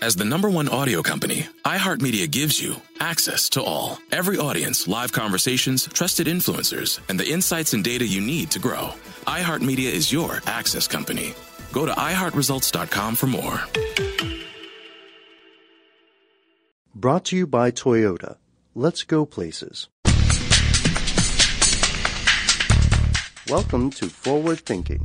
As the number one audio company, iHeartMedia gives you access to all. Every audience, live conversations, trusted influencers, and the insights and data you need to grow. iHeartMedia is your access company. Go to iHeartResults.com for more. Brought to you by Toyota. Let's go places. Welcome to Forward Thinking.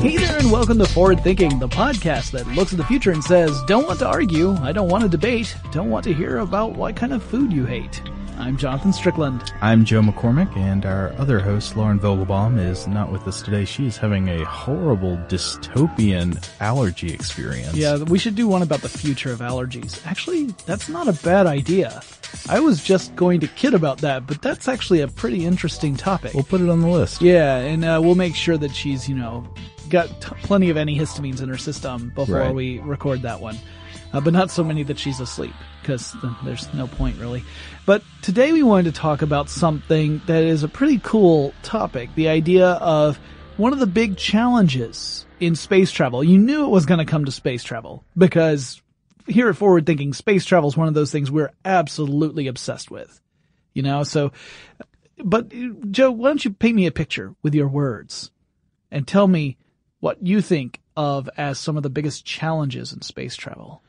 Hey there, and welcome to Forward Thinking, the podcast that looks at the future and says, Don't want to argue, I don't want to debate, don't want to hear about what kind of food you hate. I'm Jonathan Strickland. I'm Joe McCormick, and our other host, Lauren Vogelbaum, is not with us today. She is having a horrible dystopian allergy experience. Yeah, we should do one about the future of allergies. Actually, that's not a bad idea. I was just going to kid about that, but that's actually a pretty interesting topic. We'll put it on the list. Yeah, and uh, we'll make sure that she's, you know, got t- plenty of antihistamines in her system before Right. we record that one. Uh, but not so many that she's asleep, because there's no point really. But today we wanted to talk about something that is a pretty cool topic. The idea of one of the big challenges in space travel. You knew it was going to come to space travel, because here at Forward Thinking, space travel is one of those things we're absolutely obsessed with. You know, so, but Joe, why don't you paint me a picture with your words and tell me what you think of as some of the biggest challenges in space travel?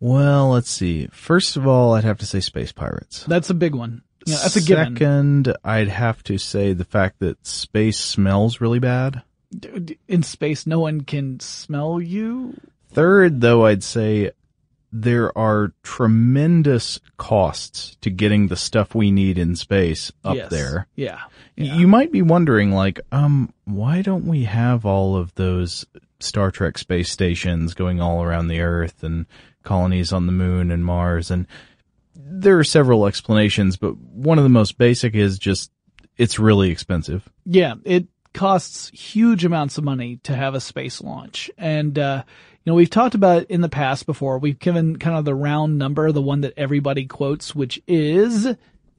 Well, let's see. First of all, I'd have to say space pirates. That's a big one. Yeah, that's a given. Second, I'd have to say the fact that space smells really bad. In space, no one can smell you. Third, though, I'd say there are tremendous costs to getting the stuff we need in space up Yes. there. Yeah. You might be wondering, like, um, why don't we have all of those Star Trek space stations going all around the Earth and colonies on the moon and Mars? And there are several explanations, but one of the most basic is just it's really expensive. Yeah, it costs huge amounts of money to have a space launch. And, uh, you know, we've talked about it in the past before. We've given kind of the round number, the one that everybody quotes, which is,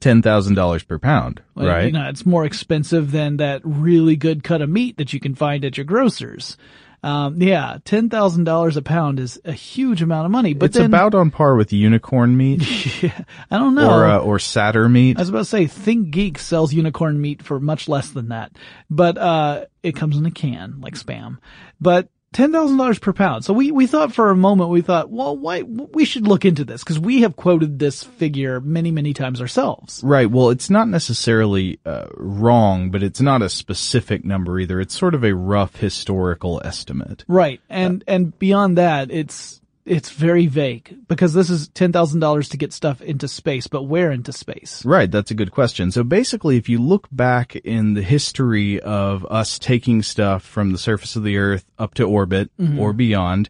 Ten thousand dollars per pound, well, right? You know, it's more expensive than that really good cut of meat that you can find at your grocer's. Um, yeah, ten thousand dollars a pound is a huge amount of money. But it's then, about on par with unicorn meat I don't know. or uh, or satyr meat. I was about to say, Think Geek sells unicorn meat for much less than that, but uh, it comes in a can like spam. But ten thousand dollars per pound. So we we thought for a moment we thought, well, why we should look into this because we have quoted this figure many many times ourselves. Right. Well, it's not necessarily uh, wrong, but it's not a specific number either. It's sort of a rough historical estimate. Right. And and beyond that, it's it's very vague because this is $10,000 to get stuff into space, but where into space? Right, that's a good question. So basically, if you look back in the history of us taking stuff from the surface of the earth up to orbit Mhm. or beyond,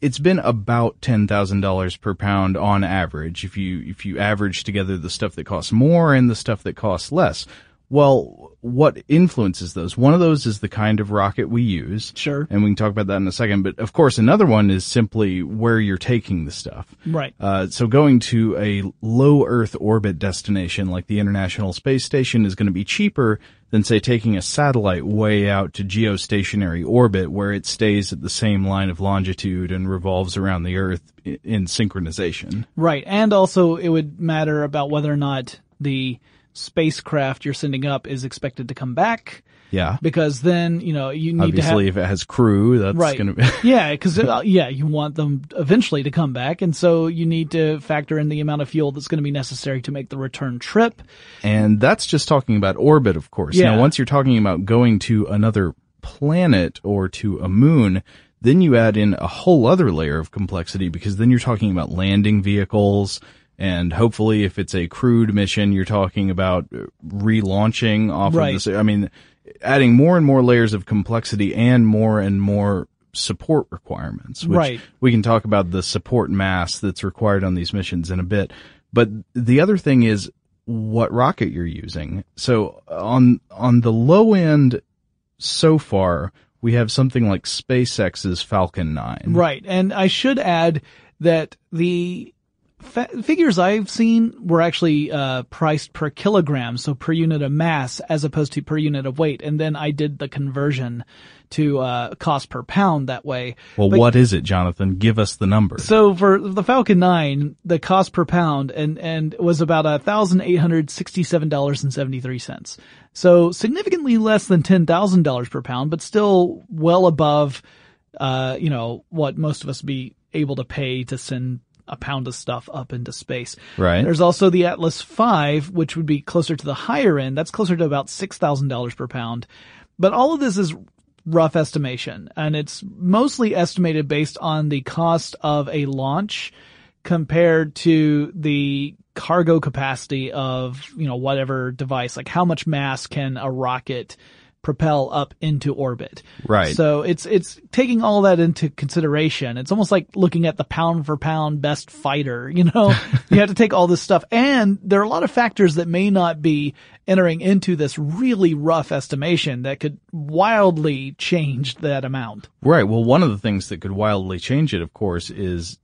it's been about $10,000 per pound on average if you if you average together the stuff that costs more and the stuff that costs less. Well, what influences those? One of those is the kind of rocket we use. Sure. And we can talk about that in a second. But of course, another one is simply where you're taking the stuff. Right. Uh, so going to a low Earth orbit destination like the International Space Station is going to be cheaper than say taking a satellite way out to geostationary orbit where it stays at the same line of longitude and revolves around the Earth in synchronization. Right. And also it would matter about whether or not the spacecraft you're sending up is expected to come back. Yeah. Because then, you know, you need Obviously, to if it has crew, that's right. going to be. yeah, cause, uh, yeah, you want them eventually to come back. And so you need to factor in the amount of fuel that's going to be necessary to make the return trip. And that's just talking about orbit, of course. Yeah. Now, once you're talking about going to another planet or to a moon, then you add in a whole other layer of complexity because then you're talking about landing vehicles. And hopefully, if it's a crewed mission, you're talking about uh, relaunching off Right. of this. I mean, adding more and more layers of complexity and more and more support requirements, which Right. we can talk about the support mass that's required on these missions in a bit. But the other thing is what rocket you're using. So on, on the low end so far, we have something like SpaceX's Falcon 9. Right. And I should add that the fa- figures I've seen were actually uh, priced per kilogram, so per unit of mass as opposed to per unit of weight. And then I did the conversion to uh, cost per pound that way. Well, But- what is it, Jonathan? Give us the number. So for the Falcon 9, the cost per pound and, and was about a thousand eight hundred sixty-seven dollars and seventy-three cents. So significantly less than ten thousand dollars per pound, but still well above, uh, you know, what most of us would be able to pay to send a pound of stuff up into space. Right. There's also the Atlas V, which would be closer to the higher end. That's closer to about $6,000 per pound. But all of this is rough estimation and it's mostly estimated based on the cost of a launch compared to the cargo capacity of, you know, whatever device, like how much mass can a rocket propel up into orbit. Right. So it's, it's taking all that into consideration. It's almost like looking at the pound for pound best fighter, you know, you have to take all this stuff and there are a lot of factors that may not be entering into this really rough estimation that could wildly change that amount. Right. Well, one of the things that could wildly change it, of course, is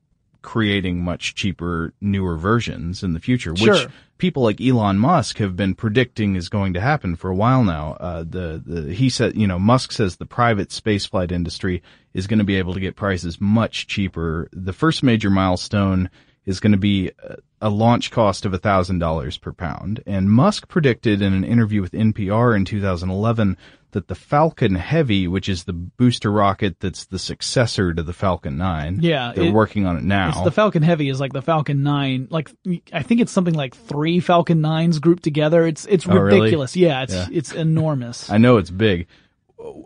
creating much cheaper, newer versions in the future, which Sure. people like Elon Musk have been predicting is going to happen for a while now. Uh, the, the, he said, you know, Musk says the private spaceflight industry is going to be able to get prices much cheaper. The first major milestone is going to be a- a launch cost of $1,000 per pound. And Musk predicted in an interview with NPR in 2011 that the Falcon Heavy, which is the booster rocket that's the successor to the Falcon 9. Yeah, They're it- working on it now. It's the Falcon Heavy is like the Falcon 9, like I think it's something like three Falcon 9s grouped together. It's it's Oh, really? ridiculous. Yeah, it's Yeah. it's enormous. I know it's big.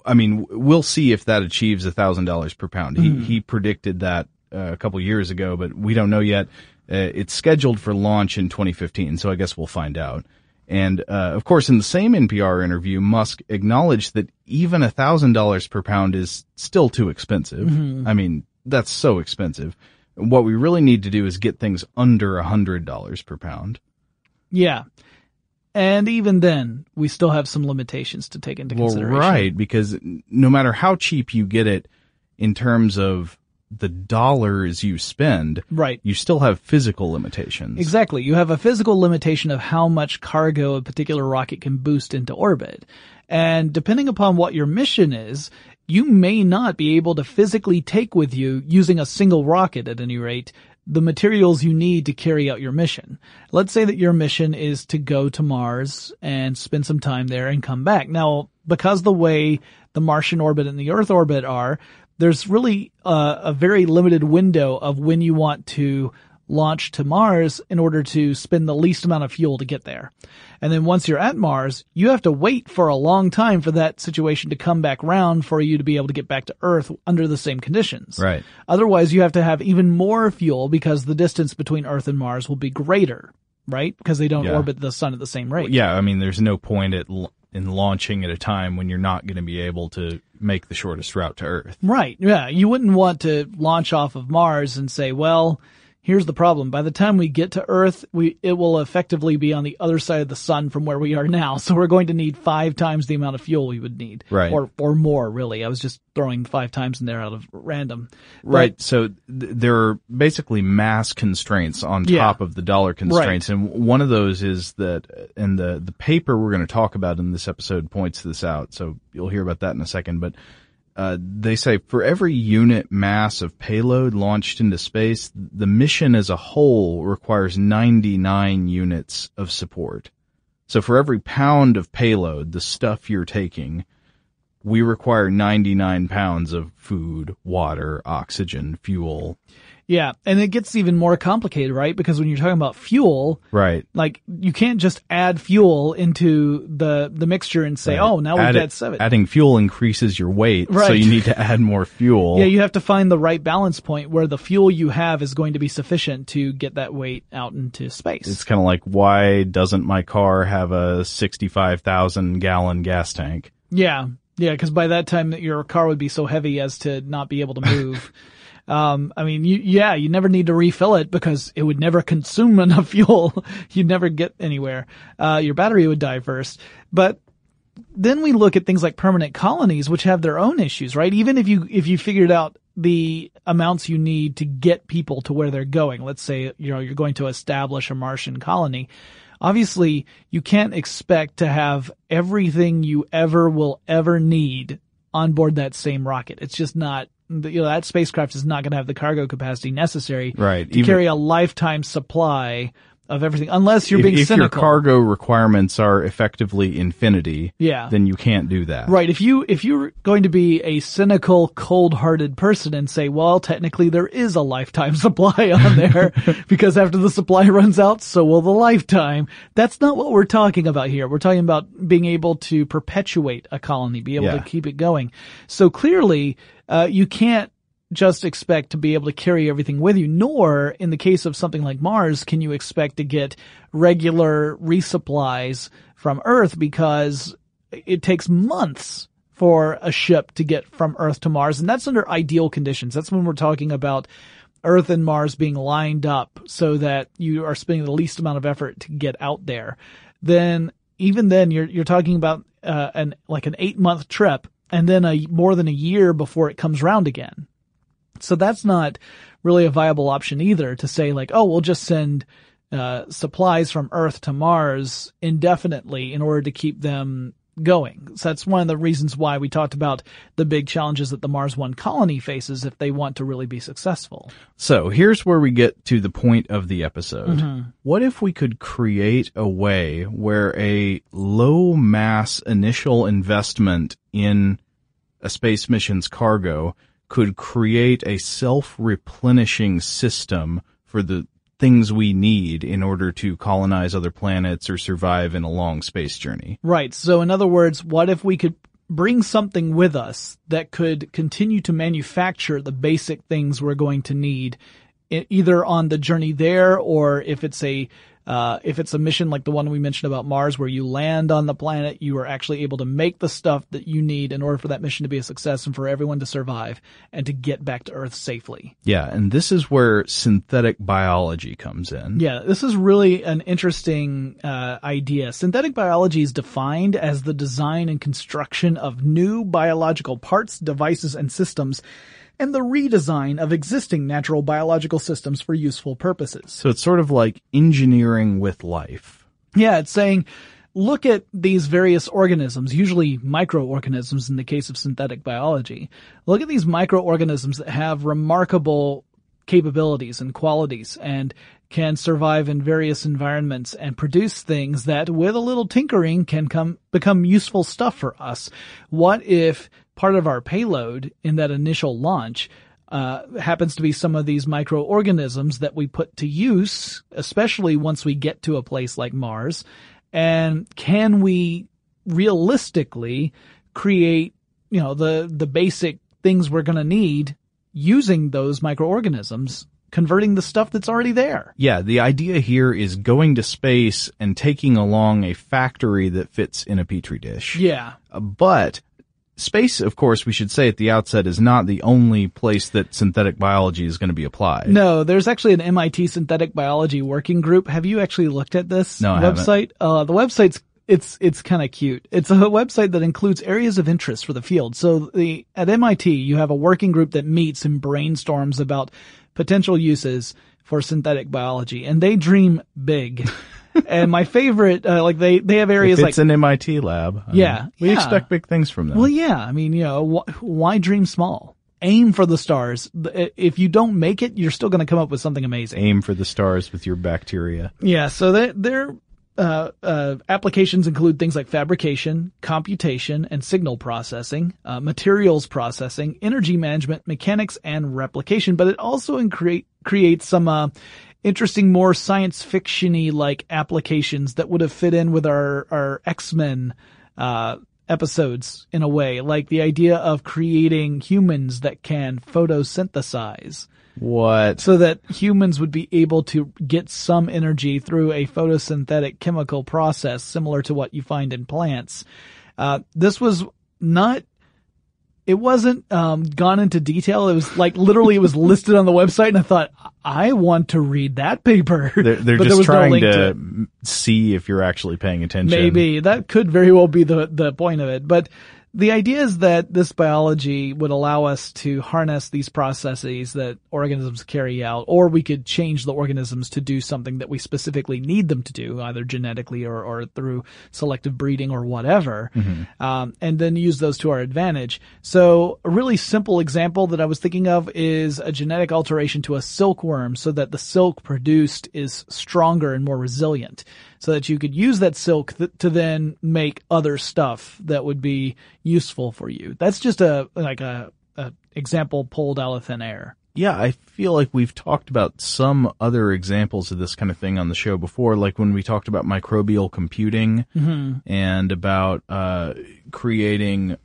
I mean, we'll see if that achieves a thousand dollars per pound. He Mhm. he predicted that uh, a couple years ago, but we don't know yet. Uh, it's scheduled for launch in 2015, so I guess we'll find out. And uh, of course, in the same NPR interview, Musk acknowledged that even a thousand dollars per pound is still too expensive. Mhm. I mean, that's so expensive. What we really need to do is get things under a hundred dollars per pound. Yeah. And even then, we still have some limitations to take into Well, consideration. right, because no matter how cheap you get it in terms of the dollars you spend, Right. you still have physical limitations. Exactly. You have a physical limitation of how much cargo a particular rocket can boost into orbit. And depending upon what your mission is, you may not be able to physically take with you using a single rocket at any rate the materials you need to carry out your mission. Let's say that your mission is to go to Mars and spend some time there and come back. Now, because the way the Martian orbit and the Earth orbit are, there's really uh, a very limited window of when you want to launch to Mars in order to spend the least amount of fuel to get there. And then once you're at Mars, you have to wait for a long time for that situation to come back round for you to be able to get back to Earth under the same conditions. Right. Otherwise, you have to have even more fuel because the distance between Earth and Mars will be greater, right? Because they don't Yeah. orbit the sun at the same rate. Yeah, I mean, there's no point at l- in launching at a time when you're not going to be able to make the shortest route to Earth. Right. Yeah. You wouldn't want to launch off of Mars and say, well, here's the problem. By the time we get to Earth, we, it will effectively be on the other side of the sun from where we are now. So we're going to need five times the amount of fuel we would need. Right. Or, or more, really. I was just throwing five times in there out of random. But- Right. So th- there are basically mass constraints on Yeah. top of the dollar constraints. And one of those is that, and the, the paper we're going to talk about in this episode points this out. So you'll hear about that in a second. But, uh, they say for every unit mass of payload launched into space, the mission as a whole requires 99 units of support. So for every pound of payload, the stuff you're taking, we require 99 pounds of food, water, oxygen, fuel. Yeah. And it gets even more complicated, right? Because when you're talking about fuel, Right. like you can't just add fuel into the, the mixture and say, oh, now we've Add- got seven. Adding fuel increases your weight, right. so you need to add more fuel. Yeah, you have to find the right balance point where the fuel you have is going to be sufficient to get that weight out into space. it's kind of like, why doesn't my car have a 65,000 gallon gas tank? yeah, yeah, because by that time your car would be so heavy as to not be able to move. um, I mean, you, yeah, you never need to refill it because it would never consume enough fuel. You'd never get anywhere. Uh, your battery would die first. But then we look at things like permanent colonies, which have their own issues, right? Even if you, if you figured out the amounts you need to get people to where they're going, let's say, you know, you're going to establish a Martian colony. Obviously, you can't expect to have everything you ever will ever need on board that same rocket. It's just not, you know, that spacecraft is not going to have the cargo capacity necessary Right. to Even- carry a lifetime supply of everything, unless you're if, being if your cynical. cargo requirements are effectively infinity, Yeah. then you can't do that. Right. If you, if you're going to be a cynical, cold-hearted person and say, well, technically there is a lifetime supply on there because after the supply runs out, so will the lifetime. That's not what we're talking about here. We're talking about being able to perpetuate a colony, be able Yeah. to keep it going. So clearly, uh, you can't just expect to be able to carry everything with you, nor in the case of something like Mars, can you expect to get regular resupplies from Earth because it takes months for a ship to get from Earth to Mars. And that's under ideal conditions. That's when we're talking about Earth and Mars being lined up so that you are spending the least amount of effort to get out there. Then even then you're, you're talking about, uh, an, like an eight month trip and then a more than a year before it comes round again. So that's not really a viable option either to say like, oh, we'll just send uh, supplies from Earth to Mars indefinitely in order to keep them going. So that's one of the reasons why we talked about the big challenges that the Mars One colony faces if they want to really be successful. So here's where we get to the point of the episode. Mhm. What if we could create a way where a low mass initial investment in a space mission's cargo could create a self-replenishing system for the things we need in order to colonize other planets or survive in a long space journey? Right. So in other words, what if we could bring something with us that could continue to manufacture the basic things we're going to need either on the journey there or if it's a uh, if it's a mission like the one we mentioned about Mars where you land on the planet, you are actually able to make the stuff that you need in order for that mission to be a success and for everyone to survive and to get back to Earth safely. Yeah, and this is where synthetic biology comes in. Yeah, this is really an interesting uh, idea. Synthetic biology is defined as the design and construction of new biological parts, devices, and systems, and the redesign of existing natural biological systems for useful purposes. So it's sort of like engineering with life. Yeah, it's saying, look at these various organisms, usually microorganisms in the case of synthetic biology. Look at these microorganisms that have remarkable capabilities and qualities and can survive in various environments and produce things that with a little tinkering can come become useful stuff for us. What if part of our payload in that initial launch uh, happens to be some of these microorganisms that we put to use, especially once we get to a place like Mars. And can we realistically create, you know, the, the basic things we're going to need using those microorganisms, converting the stuff that's already there? Yeah, the idea here is going to space and taking along a factory that fits in a petri dish. Yeah. But space, of course, we should say at the outset is not the only place that synthetic biology is going to be applied. No, there's actually an MIT synthetic biology working group. Have you actually looked at this No, I website? Uh, the website's it's it's kind of cute. It's a website that includes areas of interest for the field. So the at MIT, you have a working group that meets and brainstorms about potential uses for synthetic biology, and they dream big. and my favorite, uh, like they they have areas if like it's an MIT lab. I Yeah, mean, we yeah. expect big things from them. well, yeah. I mean, you know, wh- why dream small? Aim for the stars. If you don't make it, you're still going to come up with something amazing. Aim for the stars with your bacteria. Yeah, so they- their uh, uh, applications include things like fabrication, computation, and signal processing, uh, materials processing, energy management, mechanics, and replication. But it also incre- creates some uh, interesting, more science fictiony like applications that would have fit in with our our X Men. Uh, episodes in a way, like the idea of creating humans that can photosynthesize What? so that humans would be able to get some energy through a photosynthetic chemical process similar to what you find in plants. Uh, this was not, it wasn't, um, gone into detail. It was like literally it was listed on the website and I thought, I want to read that paper. They're, they're But there just was no trying link to, it. see if you're actually paying attention. Maybe that could very well be the the point of it, but the idea is that this biology would allow us to harness these processes that organisms carry out, or we could change the organisms to do something that we specifically need them to do, either genetically or, or through selective breeding or whatever, um, and then use those to our advantage. So a really simple example that I was thinking of is a genetic alteration to a silkworm so that the silk produced is stronger and more resilient so that you could use that silk th- to then make other stuff that would be useful for you. That's just a like a, a example pulled out of thin air. Yeah, I feel like we've talked about some other examples of this kind of thing on the show before, like when we talked about microbial computing Mm-hmm. and about uh, creating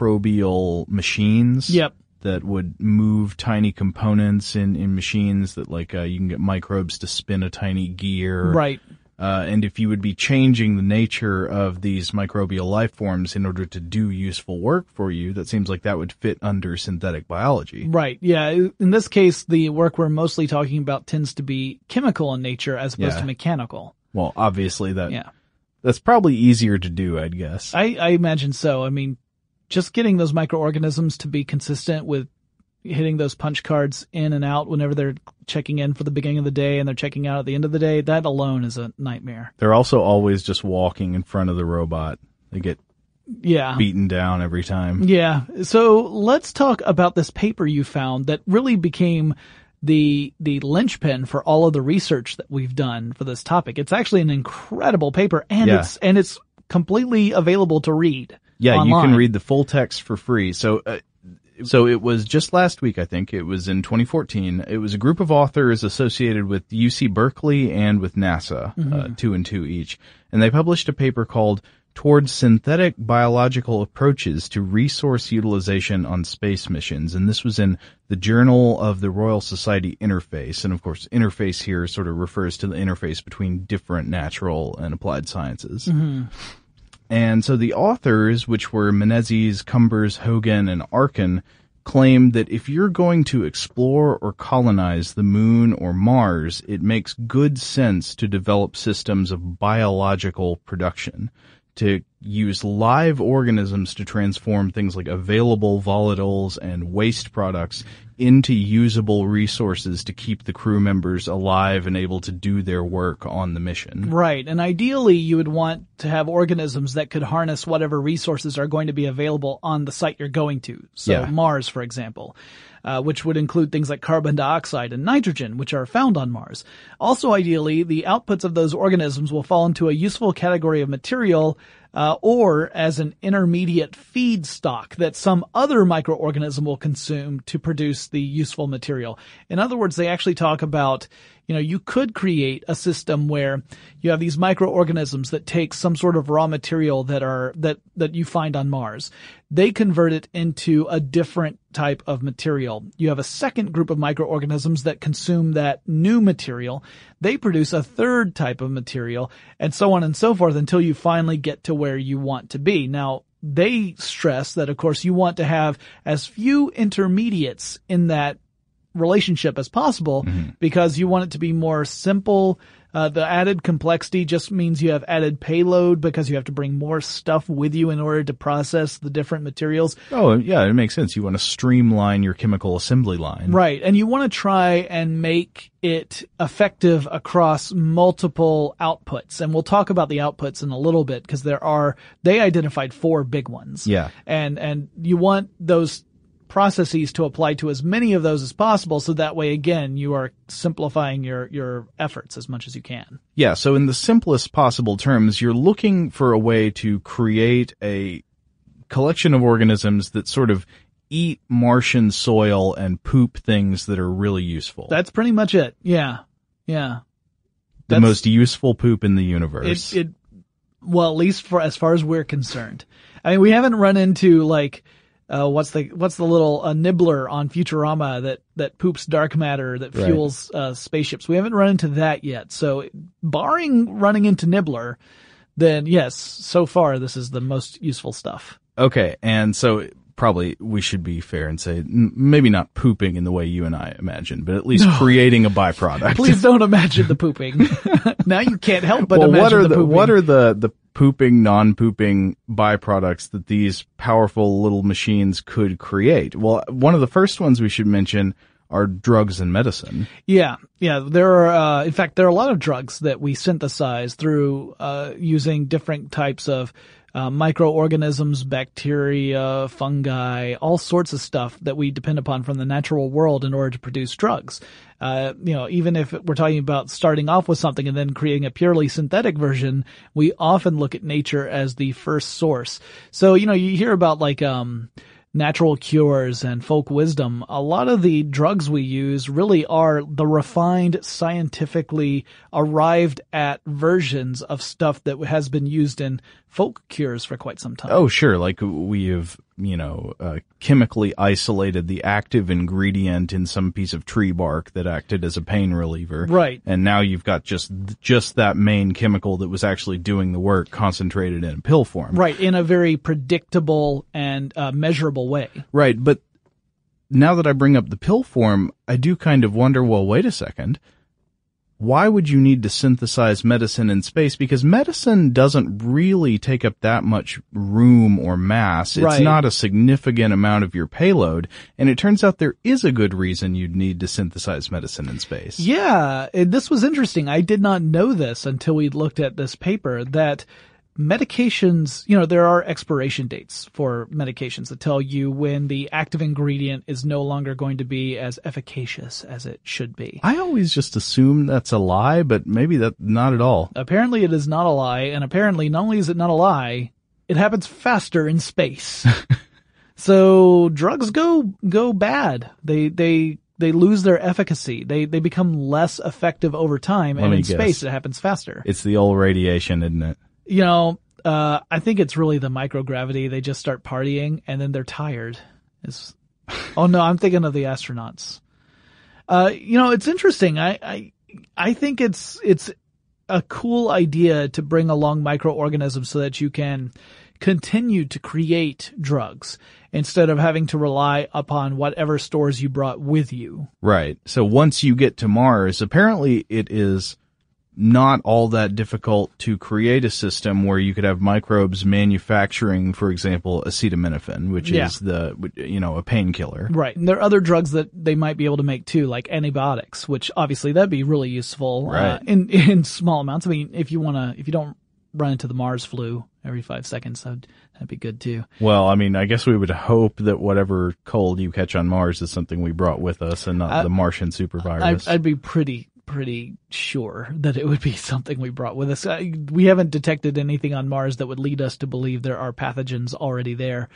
microbial machines. Yep. That would move tiny components in, in machines that like uh, you can get microbes to spin a tiny gear. Right. Uh, and if you would be changing the nature of these microbial life forms in order to do useful work for you, that seems like that would fit under synthetic biology. Right. Yeah. In this case, the work we're mostly talking about tends to be chemical in nature as opposed Yeah. to mechanical. Well, obviously that Yeah. that's probably easier to do, I'd guess. I, I imagine so. I mean, just getting those microorganisms to be consistent with hitting those punch cards in and out whenever they're checking in for the beginning of the day and they're checking out at the end of the day, that alone is a nightmare. They're also always just walking in front of the robot. They get Yeah. beaten down every time. Yeah. So let's talk about this paper you found that really became the the linchpin for all of the research that we've done for this topic. It's actually an incredible paper and Yeah. it's and it's completely available to read. Yeah, you can read the full text for free. So, uh, so it was just last week, I think. It was in 2014. It was a group of authors associated with UC Berkeley and with NASA, uh, two and two each. And they published a paper called Towards Synthetic Biological Approaches to Resource Utilization on Space Missions. And this was in the Journal of the Royal Society Interface. And of course, interface here sort of refers to the interface between different natural and applied sciences. And so the authors, which were Menezes, Cumbers, Hogan, and Arkin, claimed that if you're going to explore or colonize the moon or Mars, it makes good sense to develop systems of biological production, to use live organisms to transform things like available volatiles and waste products into usable resources to keep the crew members alive and able to do their work on the mission. Right. And ideally you would want to have organisms that could harness whatever resources are going to be available on the site you're going to. So Yeah. Mars, for example. Uh, which would include things like carbon dioxide and nitrogen, which are found on Mars. Also, ideally, the outputs of those organisms will fall into a useful category of material uh, or as an intermediate feedstock that some other microorganism will consume to produce the useful material. In other words, they actually talk about you know, you could create a system where you have these microorganisms that take some sort of raw material that are, that, that you find on Mars. They convert it into a different type of material. You have a second group of microorganisms that consume that new material. They produce a third type of material and so on and so forth until you finally get to where you want to be. Now, they stress that of course you want to have as few intermediates in that relationship as possible mm-hmm. because you want it to be more simple. Uh, the added complexity just means you have added payload because you have to bring more stuff with you in order to process the different materials. Oh, yeah, it makes sense. You want to streamline your chemical assembly line. Right. And you want to try and make it effective across multiple outputs. And we'll talk about the outputs in a little bit because there are, they identified four big ones. Yeah. And, and you want those processes to apply to as many of those as possible so that way again you are simplifying your your efforts as much as you can. Yeah, so in the simplest possible terms, you're looking for a way to create a collection of organisms that sort of eat Martian soil and poop things that are really useful. That's pretty much it. Yeah. Yeah. The That's, most useful poop in the universe. It, it well, at least for as far as we're concerned. I mean, we haven't run into like uh, what's the what's the little uh, nibbler on Futurama that that poops dark matter that fuels right. uh, spaceships? We haven't run into that yet. So, barring running into nibbler, then yes, so far this is the most useful stuff. Okay, and so probably we should be fair and say maybe not pooping in the way you and I imagine, but at least no. creating a byproduct. Please don't imagine the pooping. now you can't help but well, imagine what are the, the what are the the pooping, non-pooping byproducts that these powerful little machines could create. Well, one of the first ones we should mention are drugs and medicine. Yeah, yeah. There are, uh, in fact, there are a lot of drugs that we synthesize through uh, using different types of uh, microorganisms, bacteria, fungi, all sorts of stuff that we depend upon from the natural world in order to produce drugs. Uh, you know, even if we're talking about starting off with something and then creating a purely synthetic version, we often look at nature as the first source. So, you know, you hear about like, um, natural cures and folk wisdom, a lot of the drugs we use really are the refined, scientifically arrived at versions of stuff that has been used in folk cures for quite some time. Oh, sure. Like we have, you know, uh, chemically isolated the active ingredient in some piece of tree bark that acted as a pain reliever. Right. And now you've got just, just that main chemical that was actually doing the work concentrated in a pill form. Right. In a very predictable and uh, measurable way. Right. But now that I bring up the pill form, I do kind of wonder, well, wait a second why would you need to synthesize medicine in space? Because medicine doesn't really take up that much room or mass. It's right. not a significant amount of your payload. And it turns out there is a good reason you'd need to synthesize medicine in space. Yeah. This was interesting. I did not know this until we looked at this paper that medications, you know, there are expiration dates for medications that tell you when the active ingredient is no longer going to be as efficacious as it should be. I always just assume that's a lie, but maybe that not at all. Apparently it is not a lie, and apparently not only is it not a lie, it happens faster in space. so drugs go go bad. They they they lose their efficacy. They they become less effective over time, Let and in guess. space it happens faster. It's the old radiation, isn't it? You know, uh, I think it's really the microgravity. They just start partying and then they're tired. Oh no, I'm thinking of the astronauts. Uh, you know, it's interesting. I, I, I think it's, it's a cool idea to bring along microorganisms so that you can continue to create drugs instead of having to rely upon whatever stores you brought with you. Right. So once you get to Mars, apparently it is not all that difficult to create a system where you could have microbes manufacturing, for example, acetaminophen, which yeah. is the, you know, a painkiller. Right. And there are other drugs that they might be able to make too, like antibiotics, which obviously that'd be really useful, uh, right. uh, in, in small amounts. I mean, if you want to, if you don't run into the Mars flu every five seconds, that'd, that'd be good too. Well, I mean, I guess we would hope that whatever cold you catch on Mars is something we brought with us and not I, the Martian super virus. I'd, I'd be pretty pretty sure that it would be something we brought with us. Uh, we haven't detected anything on Mars that would lead us to believe there are pathogens already there.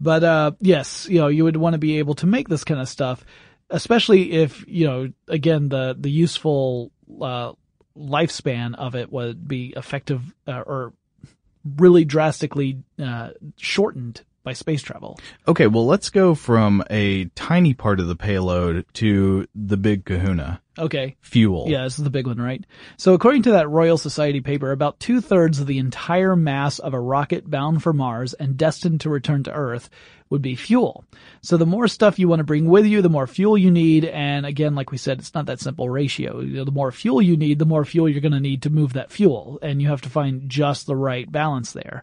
But, uh, yes, you know, you would want to be able to make this kind of stuff, especially if, you know, again, the, the useful, uh, lifespan of it would be effective, uh, or really drastically, uh, shortened by space travel. Okay, well, let's go from a tiny part of the payload to the big kahuna. Okay. Fuel. Yeah, this is the big one, right? So according to that Royal Society paper, about two thirds of the entire mass of a rocket bound for Mars and destined to return to Earth would be fuel. So the more stuff you want to bring with you, the more fuel you need. And again, like we said, it's not that simple ratio. You know, the more fuel you need, the more fuel you're going to need to move that fuel. And you have to find just the right balance there.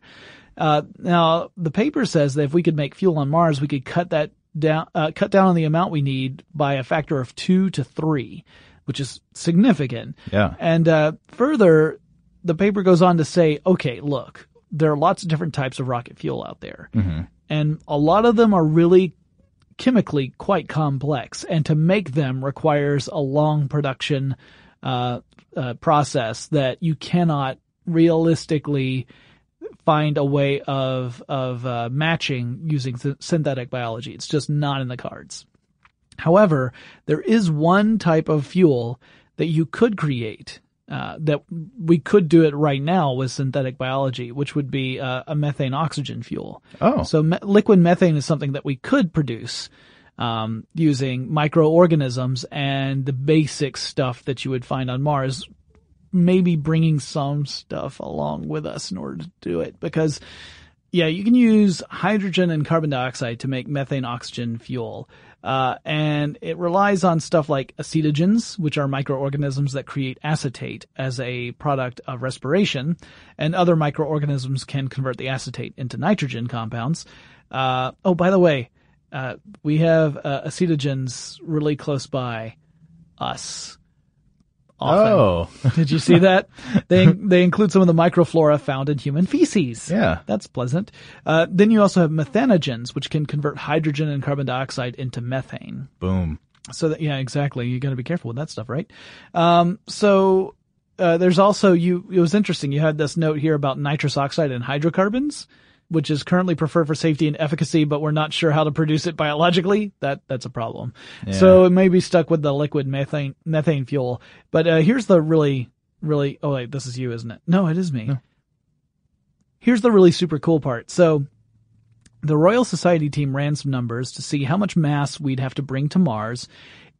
Uh, now the paper says that if we could make fuel on Mars, we could cut that down, uh, cut down on the amount we need by a factor of two to three, which is significant. Yeah. And, uh, further, the paper goes on to say, okay, look, there are lots of different types of rocket fuel out there. Mm-hmm. And a lot of them are really chemically quite complex. And to make them requires a long production, uh, uh process that you cannot realistically find a way of of uh, matching using th- synthetic biology. It's just not in the cards. However, there is one type of fuel that you could create uh, that we could do it right now with synthetic biology, which would be uh, a methane oxygen fuel. Oh, so me- liquid methane is something that we could produce um, using microorganisms and the basic stuff that you would find on Mars maybe bringing some stuff along with us in order to do it because yeah, you can use hydrogen and carbon dioxide to make methane oxygen fuel. Uh, and it relies on stuff like acetogens, which are microorganisms that create acetate as a product of respiration, and other microorganisms can convert the acetate into nitrogen compounds. Uh, oh, by the way, uh, we have uh, acetogens really close by us often. Oh. Did you see that? they they include some of the microflora found in human feces. Yeah. That's pleasant. Uh, then you also have methanogens, which can convert hydrogen and carbon dioxide into methane. Boom. So that, yeah, exactly. You gotta be careful with that stuff, right? Um, so, uh, there's also, you, it was interesting. You had this note here about nitrous oxide and hydrocarbons which is currently preferred for safety and efficacy, but we're not sure how to produce it biologically, that that's a problem. Yeah. So it may be stuck with the liquid methane methane fuel. But uh, here's the really really oh wait, this is you, isn't it? No, it is me. No. Here's the really super cool part. So the Royal Society team ran some numbers to see how much mass we'd have to bring to Mars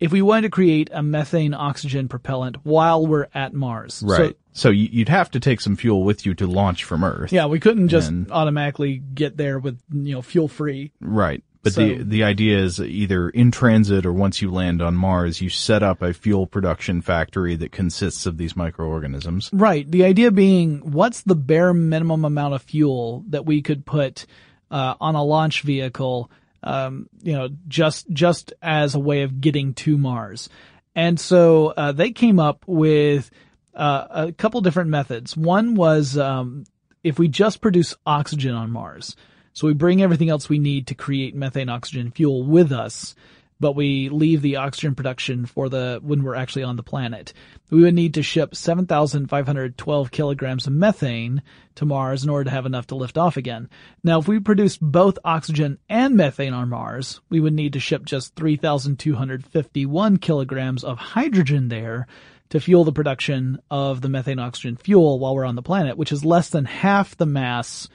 if we wanted to create a methane oxygen propellant while we're at Mars. Right. So, so you'd have to take some fuel with you to launch from Earth. yeah, we couldn't just And- automatically get there with, you know, fuel free. Right. But So- the the idea is either in transit or once you land on Mars, you set up a fuel production factory that consists of these microorganisms. Right. The idea being, what's the bare minimum amount of fuel that we could put uh, on a launch vehicle? Um, you know, just just as a way of getting to Mars. And so uh, they came up with uh, a couple different methods. One was um, if we just produce oxygen on Mars, so we bring everything else we need to create methane oxygen fuel with us, but we leave the oxygen production for the when we're actually on the planet. We would need to ship 7,512 kilograms of methane to Mars in order to have enough to lift off again. Now, if we produced both oxygen and methane on Mars, we would need to ship just 3,251 kilograms of hydrogen there to fuel the production of the methane oxygen fuel while we're on the planet, which is less than half the mass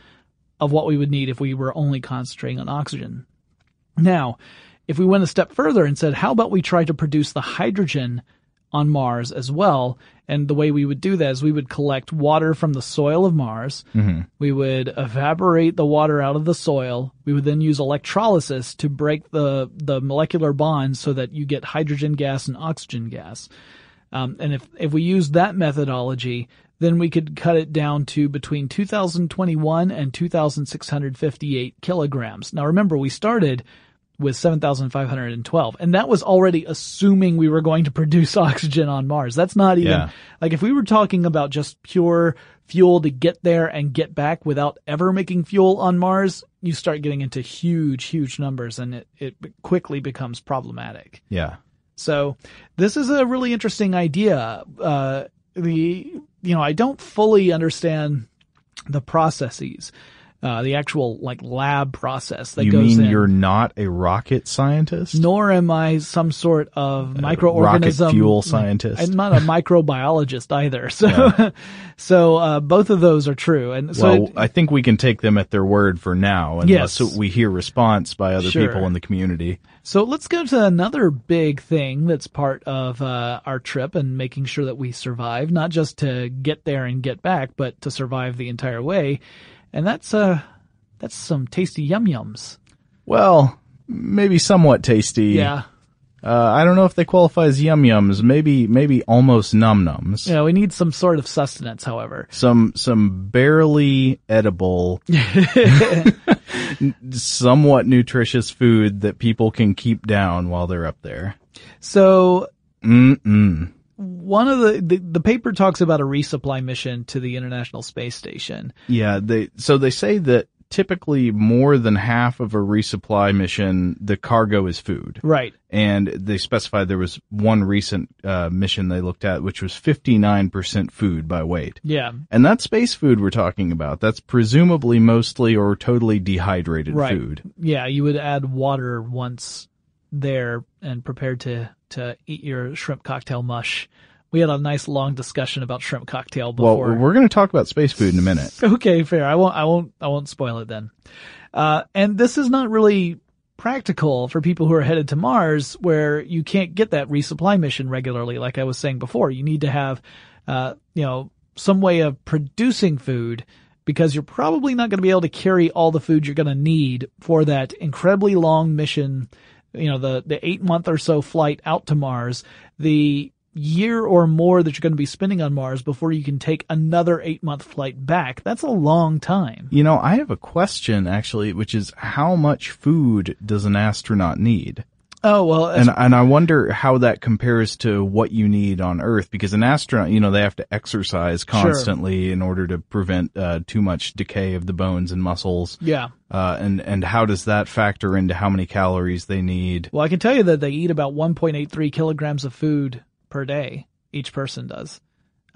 of what we would need if we were only concentrating on oxygen. Now, if we went a step further and said, how about we try to produce the hydrogen on Mars as well? And the way we would do that is we would collect water from the soil of Mars. We would evaporate the water out of the soil. We would then use electrolysis to break the, the molecular bonds so that you get hydrogen gas and oxygen gas. Um, and if, if we use that methodology, then we could cut it down to between 2021 and 2658 kilograms. Now remember, we started with 7,512 and that was already assuming we were going to produce oxygen on Mars. That's not even, Yeah. like if we were talking about just pure fuel to get there and get back without ever making fuel on Mars, you start getting into huge, huge numbers and it, it quickly becomes problematic. Yeah. So this is a really interesting idea. Uh, the, you know, I don't fully understand the processes uh, the actual like lab process that you goes mean in. you're not a rocket scientist? Nor am I some sort of microorganism. rocket fuel scientist. I'm not a microbiologist either. So, so uh, both of those are true. And so, well, it- I think we can take them at their word for now, unless Yes. we hear response by other Sure. people in the community. So let's go to another big thing that's part of uh, our trip and making sure that we survive, not just to get there and get back, but to survive the entire way. And that's uh that's some tasty yum yums. Well, maybe somewhat tasty. Yeah. Uh, I don't know if they qualify as yum yums. Maybe, maybe almost num nums. Yeah, we need some sort of sustenance, however. Some, some barely edible, somewhat nutritious food that people can keep down while they're up there. So Mm-mm. One of the, the the paper talks about a resupply mission to the International Space Station. Yeah, they so they say that typically more than half of a resupply mission, the cargo is food. Right. And they specified there was one recent uh, mission they looked at, which was 59% food by weight. Yeah. And that's space food we're talking about. That's presumably mostly or totally dehydrated Right. food. Yeah, you would add water once there and prepared to to eat your shrimp cocktail mush. We had a nice long discussion about shrimp cocktail before. Well, we're going to talk about space food in a minute. okay, fair. I won't. I won't. I won't spoil it then. Uh, and this is not really practical for people who are headed to Mars, where you can't get that resupply mission regularly. Like I was saying before, you need to have, uh, you know, some way of producing food because you're probably not going to be able to carry all the food you're going to need for that incredibly long mission. You know, the the eight month or so flight out to Mars, the year or more that you're going to be spending on Mars before you can take another eight month flight back. That's a long time. You know, I have a question actually, which is how much food does an astronaut need? Oh, well, And and I wonder how that compares to what you need on Earth because an astronaut, you know, they have to exercise constantly in order to prevent uh, too much decay of the bones and muscles. Yeah. Uh, and and how does that factor into how many calories they need? well, I can tell you that they eat about 1.83 kilograms of food per day. Each person does.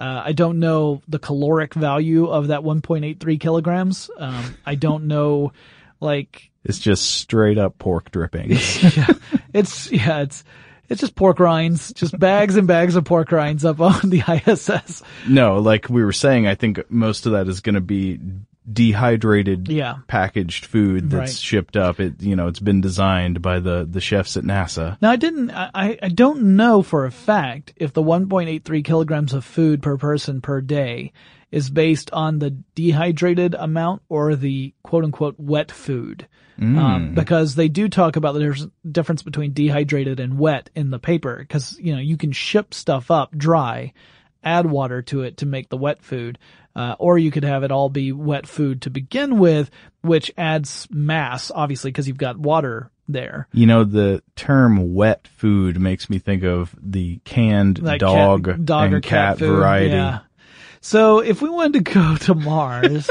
Uh, I don't know the caloric value of that 1.83 kilograms. Um, I don't know, like, It's just straight up pork drippings. yeah, it's yeah, it's it's just pork rinds, just bags and bags of pork rinds up on the ISS. no, like we were saying, I think most of that is going to be dehydrated Yeah. packaged food that's Right. shipped up. It you know, it's been designed by the the chefs at NASA. Now I didn't, I, I- I don't know for a fact if the 1.83 kilograms of food per person per day is based on the dehydrated amount or the quote unquote wet food. Um, because they do talk about the difference between dehydrated and wet in the paper because, you know, you can ship stuff up dry, add water to it to make the wet food. Uh, or you could have it all be wet food to begin with, which adds mass, obviously, because you've got water there. You know, the term wet food makes me think of the canned Like dog, cat, dog and cat, food. variety. Yeah. So if we wanted to go to Mars,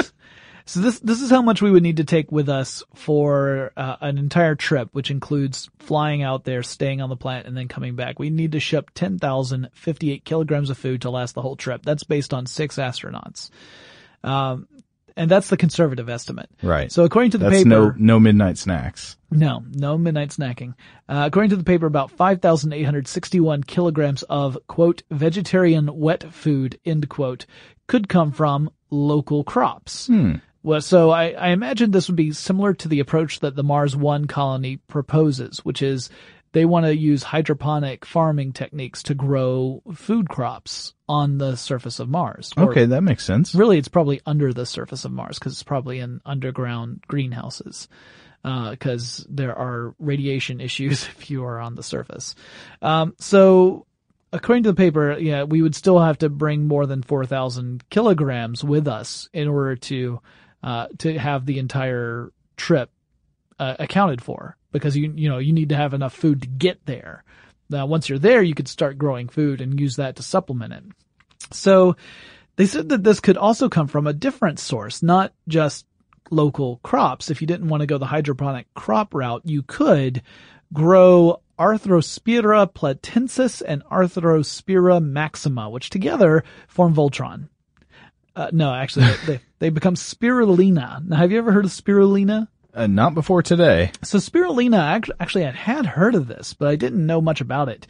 so this this is how much we would need to take with us for uh, an entire trip, which includes flying out there, staying on the planet, and then coming back. We need to ship ten thousand fifty eight kilograms of food to last the whole trip. That's based on six astronauts. Um, and that's the conservative estimate. Right. So according to the That's paper, no no midnight snacks. no, no midnight snacking. Uh, according to the paper, about 5,861 kilograms of, quote, vegetarian wet food, end quote, could come from local crops. Hmm. Well, so I, I imagine this would be similar to the approach that the Mars One colony proposes, which is they want to use hydroponic farming techniques to grow food crops on the surface of Mars. Okay, that makes sense. Really, it's probably under the surface of Mars because it's probably in underground greenhouses. Because there are radiation issues if you are on the surface. Um, so, according to the paper, yeah, we would still have to bring more than four thousand kilograms with us in order to uh, to have the entire trip uh, accounted for. Because you you know you need to have enough food to get there. Now, once you're there, you could start growing food and use that to supplement it. So they said that this could also come from a different source, not just local crops. If you didn't want to go the hydroponic crop route, you could grow Arthrospira platensis and Arthrospira maxima, which together form Voltron. Uh, no, actually, they, they become spirulina. Now, have you ever heard of spirulina? Uh, not before today. So spirulina, actually, I had heard of this, but I didn't know much about it.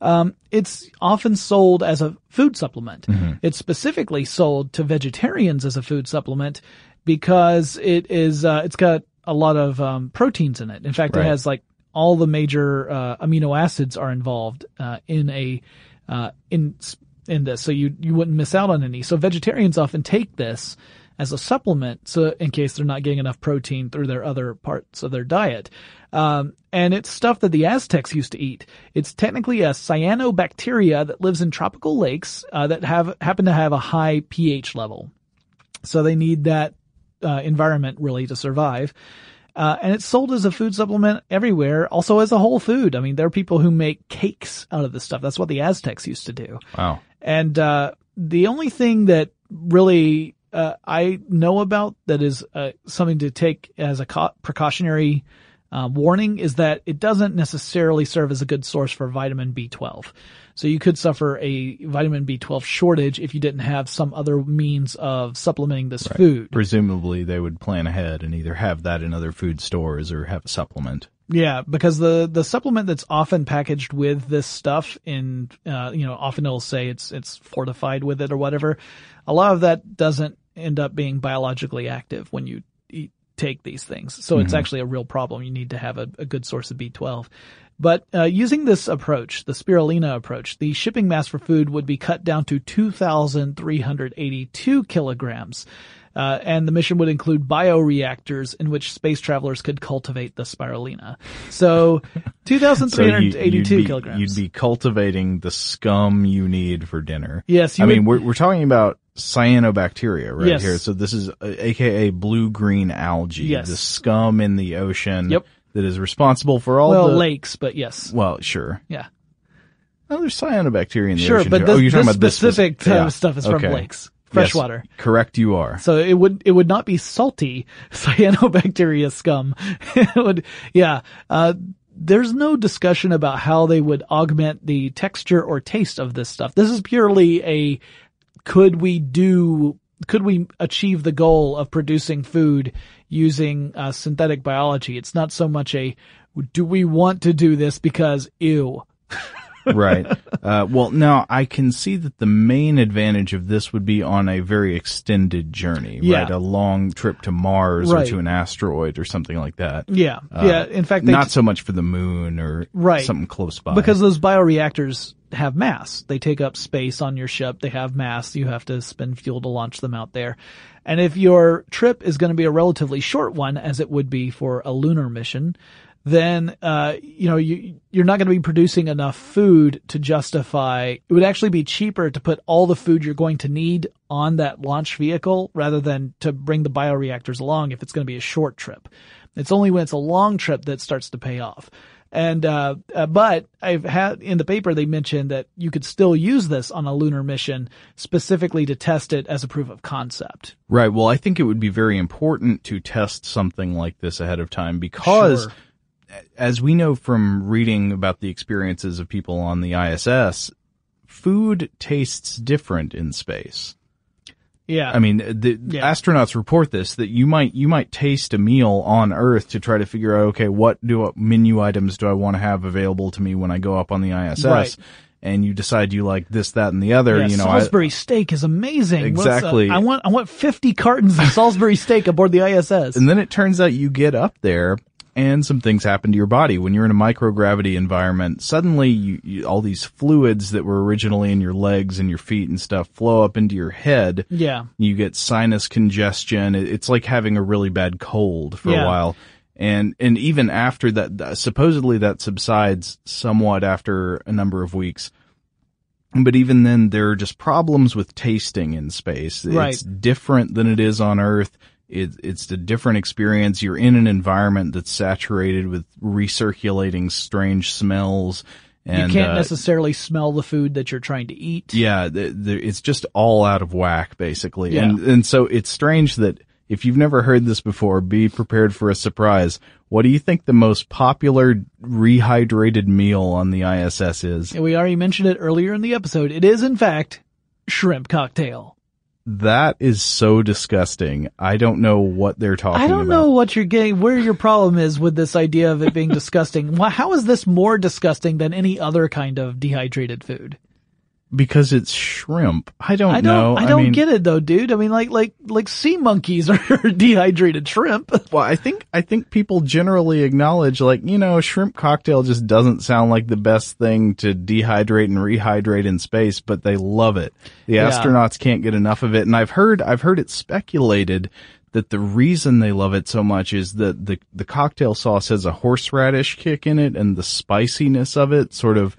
Um, it's often sold as a food supplement. Mm-hmm. It's specifically sold to vegetarians as a food supplement because it is, uh, it's got a lot of, um, proteins in it. In fact, Right. it has like all the major, uh, amino acids are involved, uh, in a, uh, in, in this. So you, you wouldn't miss out on any. So vegetarians often take this as a supplement so in case they're not getting enough protein through their other parts of their diet. Um, and it's stuff that the Aztecs used to eat. It's technically a cyanobacteria that lives in tropical lakes uh, that have happen to have a high pH level. So they need that uh, environment really to survive. Uh, and it's sold as a food supplement everywhere, also as a whole food. I mean, there are people who make cakes out of this stuff. That's what the Aztecs used to do. Wow. And uh, the only thing that really uh, I know about that is uh, something to take as a co- precautionary uh, warning is that it doesn't necessarily serve as a good source for vitamin B12. So you could suffer a vitamin B12 shortage if you didn't have some other means of supplementing this food. Presumably, they would plan ahead and either have that in other food stores or have a supplement. Yeah, because the the supplement that's often packaged with this stuff in uh you know often it'll say it's it's fortified with it or whatever. A lot of that doesn't end up being biologically active when you eat, take these things. So it's Mhm. actually a real problem. You need to have a, a good source of B12. But uh, using this approach, the spirulina approach, the shipping mass for food would be cut down to 2,382 kilograms. Uh, and the mission would include bioreactors in which space travelers could cultivate the spirulina. So, So you- 2,382 you'd be- kilograms. You'd be cultivating the scum you need for dinner. Yes, you I mean, we're we're talking about cyanobacteria right Yes. here. So this is uh, AKA blue green algae, Yes. the scum in the ocean Yep. that is responsible for all well, the lakes, but yes. Well, sure. Yeah. Oh, there's cyanobacteria in the Sure, ocean. but too. this- oh, you're talking this about this specific type yeah. stuff is from lakes. Freshwater. Yes. Correct, you are. So it would it would not be salty cyanobacteria scum. it would yeah. Uh, there's no discussion about how they would augment the texture or taste of this stuff. This is purely a could we do could we achieve the goal of producing food using uh, synthetic biology? It's not so much a do we want to do this because ew. right. Uh, well, now I can see that the main advantage of this would be on a very extended journey, Yeah. right? A long trip to Mars Right. or to an asteroid or something like that. Yeah. Uh, Yeah. In fact, not so much for the moon or Right. something close by. Because those bioreactors have mass. They take up space on your ship. They have mass. You have to spend fuel to launch them out there. And if your trip is going to be a relatively short one, as it would be for a lunar mission, then, uh, you know, you, you're not going to be producing enough food to justify, it would actually be cheaper to put all the food you're going to need on that launch vehicle rather than to bring the bioreactors along if it's going to be a short trip. It's only when it's a long trip that starts to pay off. And, uh, uh, but I've had in the paper, they mentioned that you could still use this on a lunar mission specifically to test it as a proof of concept. Right. Well, I think it would be very important to test something like this ahead of time because Sure. as we know from reading about the experiences of people on the ISS, food tastes different in space. Yeah. I mean, the Yeah. astronauts report this that you might you might taste a meal on Earth to try to figure out okay, what do what menu items do I want to have available to me when I go up on the ISS? Right. And you decide you like this, that, and the other. Yeah, you know, I- Salisbury steak is amazing. Uh, Exactly. I want I want 50 cartons of Salisbury steak aboard the ISS. And then it turns out you get up there and some things happen to your body. When you're in a microgravity environment, suddenly you, you, all these fluids that were originally in your legs and your feet and stuff flow up into your head. Yeah. You get sinus congestion. It's like having a really bad cold for Yeah. a while. And, and even after that, supposedly that subsides somewhat after a number of weeks. But even then, there are just problems with tasting in space. Right. It's different than it is on Earth. It, it's a different experience. You're in an environment that's saturated with recirculating strange smells. And, you can't uh, necessarily smell the food that you're trying to eat. yeah, the, the, it's just all out of whack, basically. Yeah. And, and so it's strange that if you've never heard this before, be prepared for a surprise. What do you think the most popular rehydrated meal on the ISS is? And we already mentioned it earlier in the episode. It is, in fact, shrimp cocktail. That is so disgusting. I don't know what they're talking about. I don't know what you're getting, where your problem is with this idea of it being disgusting. How is this more disgusting than any other kind of dehydrated food? Because it's shrimp. I don't, I don't, know. I don't mean, get it though, dude. I mean, like, like, like sea monkeys are dehydrated shrimp. Well, I think I think people generally acknowledge like, you know, shrimp cocktail just doesn't sound like the best thing to dehydrate and rehydrate in space, but they love it. The Yeah. astronauts can't get enough of it, and I've heard I've heard it speculated that the reason they love it so much is that the the cocktail sauce has a horseradish kick in it and the spiciness of it sort of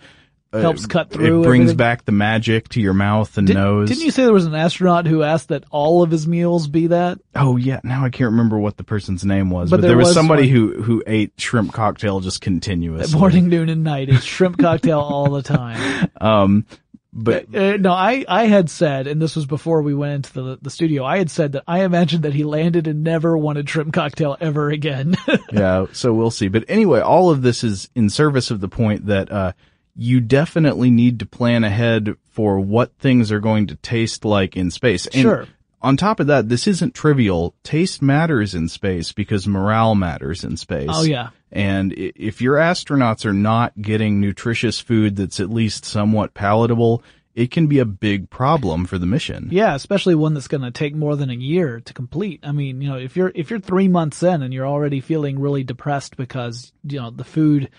uh, Helps cut through It brings everything. back the magic to your mouth and Did, nose. Didn't you say there was an astronaut who asked that all of his meals be that? Oh yeah, now I can't remember what the person's name was, But but, there there was, was somebody one- who who ate shrimp cocktail just continuously. Morning, noon, and night. It's shrimp cocktail all the time. Um, but Uh, no, I, I had said, and this was before we went into the, the studio, I had said that I imagined that he landed and never wanted shrimp cocktail ever again. yeah, so we'll see. But anyway, all of this is in service of the point that uh, you definitely need to plan ahead for what things are going to taste like in space. And Sure. On top of that, this isn't trivial. Taste matters in space because morale matters in space. Oh, yeah. And if your astronauts are not getting nutritious food that's at least somewhat palatable, it can be a big problem for the mission. yeah, especially one that's going to take more than a year to complete. I mean, you know, if you're, if you're three months in and you're already feeling really depressed because, you know, the food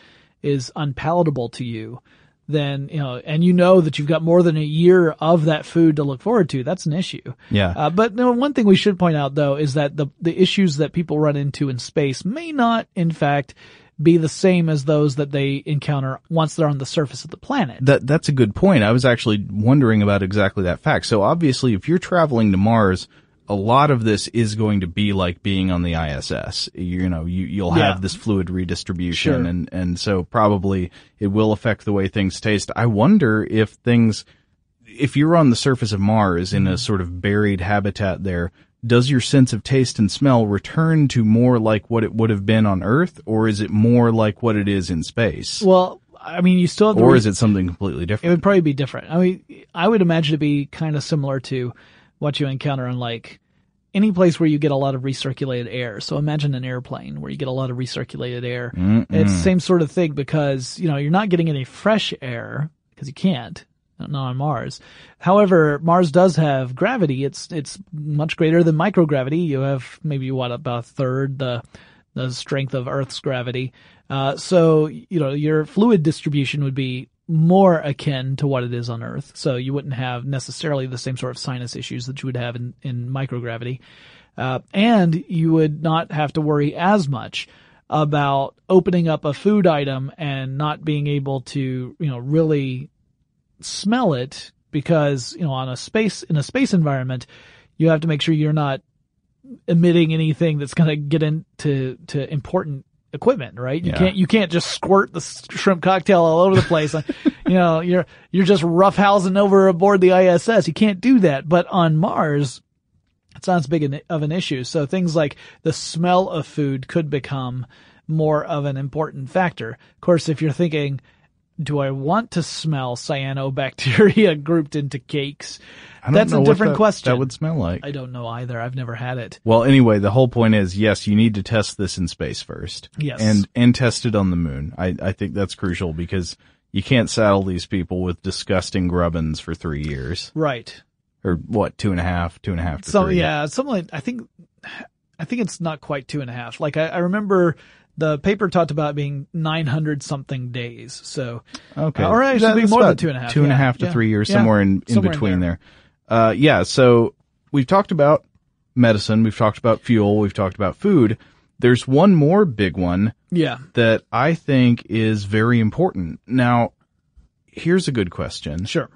is unpalatable to you, then, you know, and you know that you've got more than a year of that food to look forward to, that's an issue. Yeah. Uh, but no, one thing we should point out though is that the the issues that people run into in space may not, in fact, be the same as those that they encounter once they're on the surface of the planet. That that's a good point. I was actually wondering about exactly that fact. So obviously, if you're traveling to Mars, a lot of this is going to be like being on the ISS. You know, you you'll Yeah. have this fluid redistribution, Sure. and and so probably it will affect the way things taste. I wonder if things, if you're on the surface of Mars in Mm-hmm. a sort of buried habitat there. Does your sense of taste and smell return to more like what it would have been on Earth, or is it more like what it is in space? Well, I mean, you still have or re- is it something completely different? It would probably be different. I mean, I would imagine to be kind of similar to what you encounter in like any place where you get a lot of recirculated air. So imagine an airplane where you get a lot of recirculated air. It's the same sort of thing because, you know, you're not getting any fresh air because you can't. Not on Mars. However, Mars does have gravity. It's, it's much greater than microgravity. You have maybe what, about a third the, the strength of Earth's gravity. Uh, so, you know, your fluid distribution would be more akin to what it is on Earth. So you wouldn't have necessarily the same sort of sinus issues that you would have in, in microgravity. Uh, and you would not have to worry as much about opening up a food item and not being able to, you know, really smell it because, you know, on a space, in a space environment, you have to make sure you're not emitting anything that's going to get into to important equipment, right? You Yeah. can't you can't just squirt the shrimp cocktail all over the place. you know, you're you're just roughhousing over aboard the ISS. You can't do that. But on Mars, it's not as big of an issue. So things like the smell of food could become more of an important factor. Of course, if you're thinking, do I want to smell cyanobacteria grouped into cakes? That's a different that- question. That would smell like. I don't know either. I've never had it. Well, anyway, the whole point is, yes, you need to test this in space first. Yes. And, and test it on the moon. I, I think that's crucial because you can't saddle these people with disgusting grubbins for three years. Right. Or what, two and a half, two and a half to So three. yeah, something like, I think, I think it's not quite two and a half. Like I, I remember the paper talked about being 900 something days. So, Okay. All right, it should be more than two and a half. Two and a Yeah, half to yeah, three years, yeah. somewhere in, in Somewhere in between there. there. Uh, yeah, so we've talked about medicine, we've talked about fuel, we've talked about food. There's one more big one yeah. that I think is very important. Now, here's a good question. Sure.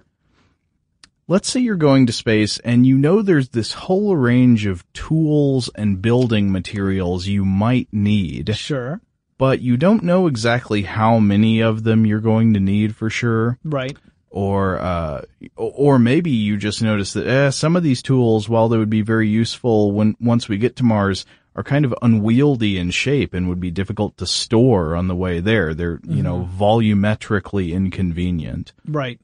Let's say you're going to space and you know there's this whole range of tools and building materials you might need, Sure. but you don't know exactly how many of them you're going to need for sure. Right. or uh, or maybe you just notice that eh, some of these tools, while they would be very useful when once we get to Mars, are kind of unwieldy in shape and would be difficult to store on the way there. They're you know volumetrically inconvenient. Right.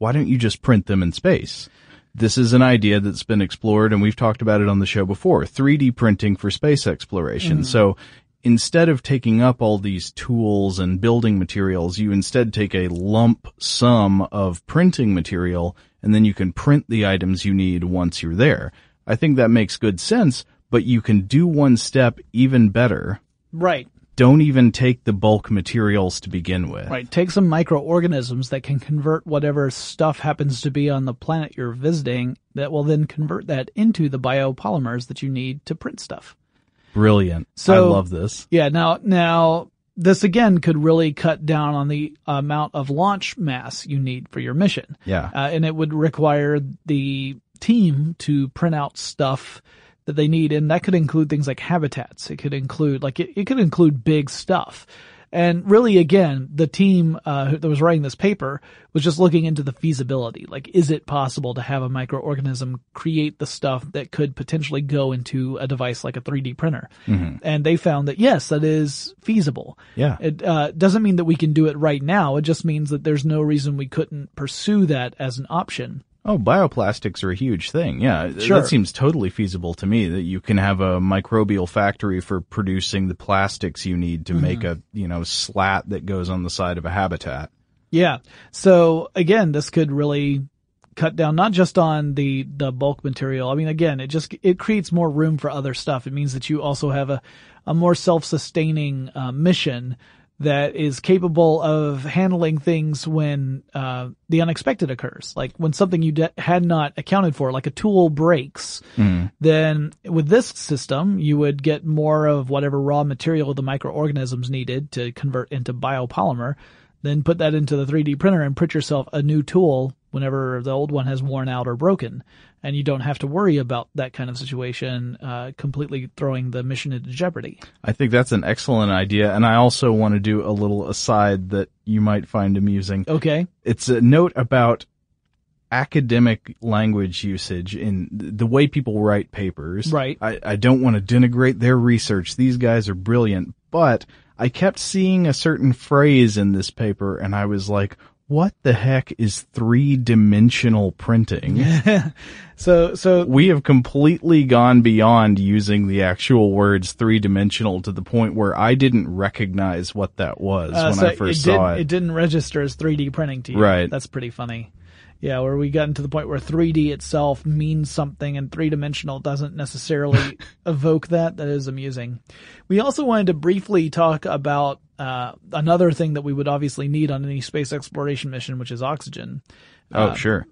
Why don't you just print them in space? This is an idea that's been explored and we've talked about it on the show before. 3D printing for space exploration. Mm-hmm. So instead of taking up all these tools and building materials, you instead take a lump sum of printing material and then you can print the items you need once you're there. I think that makes good sense, but you can do one step even better. Right. Don't even take the bulk materials to begin with. Right. Take some microorganisms that can convert whatever stuff happens to be on the planet you're visiting that will then convert that into the biopolymers that you need to print stuff. Brilliant. So- I love this. Yeah. Now, now this again could really cut down on the amount of launch mass you need for your mission. Yeah. Uh, and it would require the team to print out stuff that they need. And that could include things like habitats. It could include, like, it, it could include big stuff. And really, again, the team uh, that was writing this paper was just looking into the feasibility. Like, is it possible to have a microorganism create the stuff that could potentially go into a device like a 3D printer? And they found that yes, that is feasible. Yeah. It uh, doesn't mean that we can do it right now. It just means that there's no reason we couldn't pursue that as an option. Oh, bioplastics are a huge thing. Yeah, Sure. that seems totally feasible to me that you can have a microbial factory for producing the plastics you need to make a, you know, slat that goes on the side of a habitat. Yeah. So again, this could really cut down not just on the the bulk material. I mean, again, it just it creates more room for other stuff. It means that you also have a a more self-sustaining uh, mission that is capable of handling things when uh, the unexpected occurs. Like when something you de- had not accounted for, like a tool breaks, then with this system, you would get more of whatever raw material the microorganisms needed to convert into biopolymer, then put that into the 3D printer and print yourself a new tool whenever the old one has worn out or broken. And you don't have to worry about that kind of situation uh, completely throwing the mission into jeopardy. I think that's an excellent idea, and I also want to do a little aside that you might find amusing. Okay. It's a note about academic language usage in the way people write papers. Right. I, I don't want to denigrate their research. These guys are brilliant, but I kept seeing a certain phrase in this paper and I was like, what the heck is three dimensional printing? So, so we have completely gone beyond using the actual words three dimensional to the point where I didn't recognize what that was Uh, when so I first it saw didn't, it. It didn't register as 3D printing to you. Right. That's pretty funny. Yeah, where we gotten to the point where 3D itself means something and three dimensional doesn't necessarily evoke that. That is amusing. We also wanted to briefly talk about uh, another thing that we would obviously need on any space exploration mission, which is oxygen. oh, sure.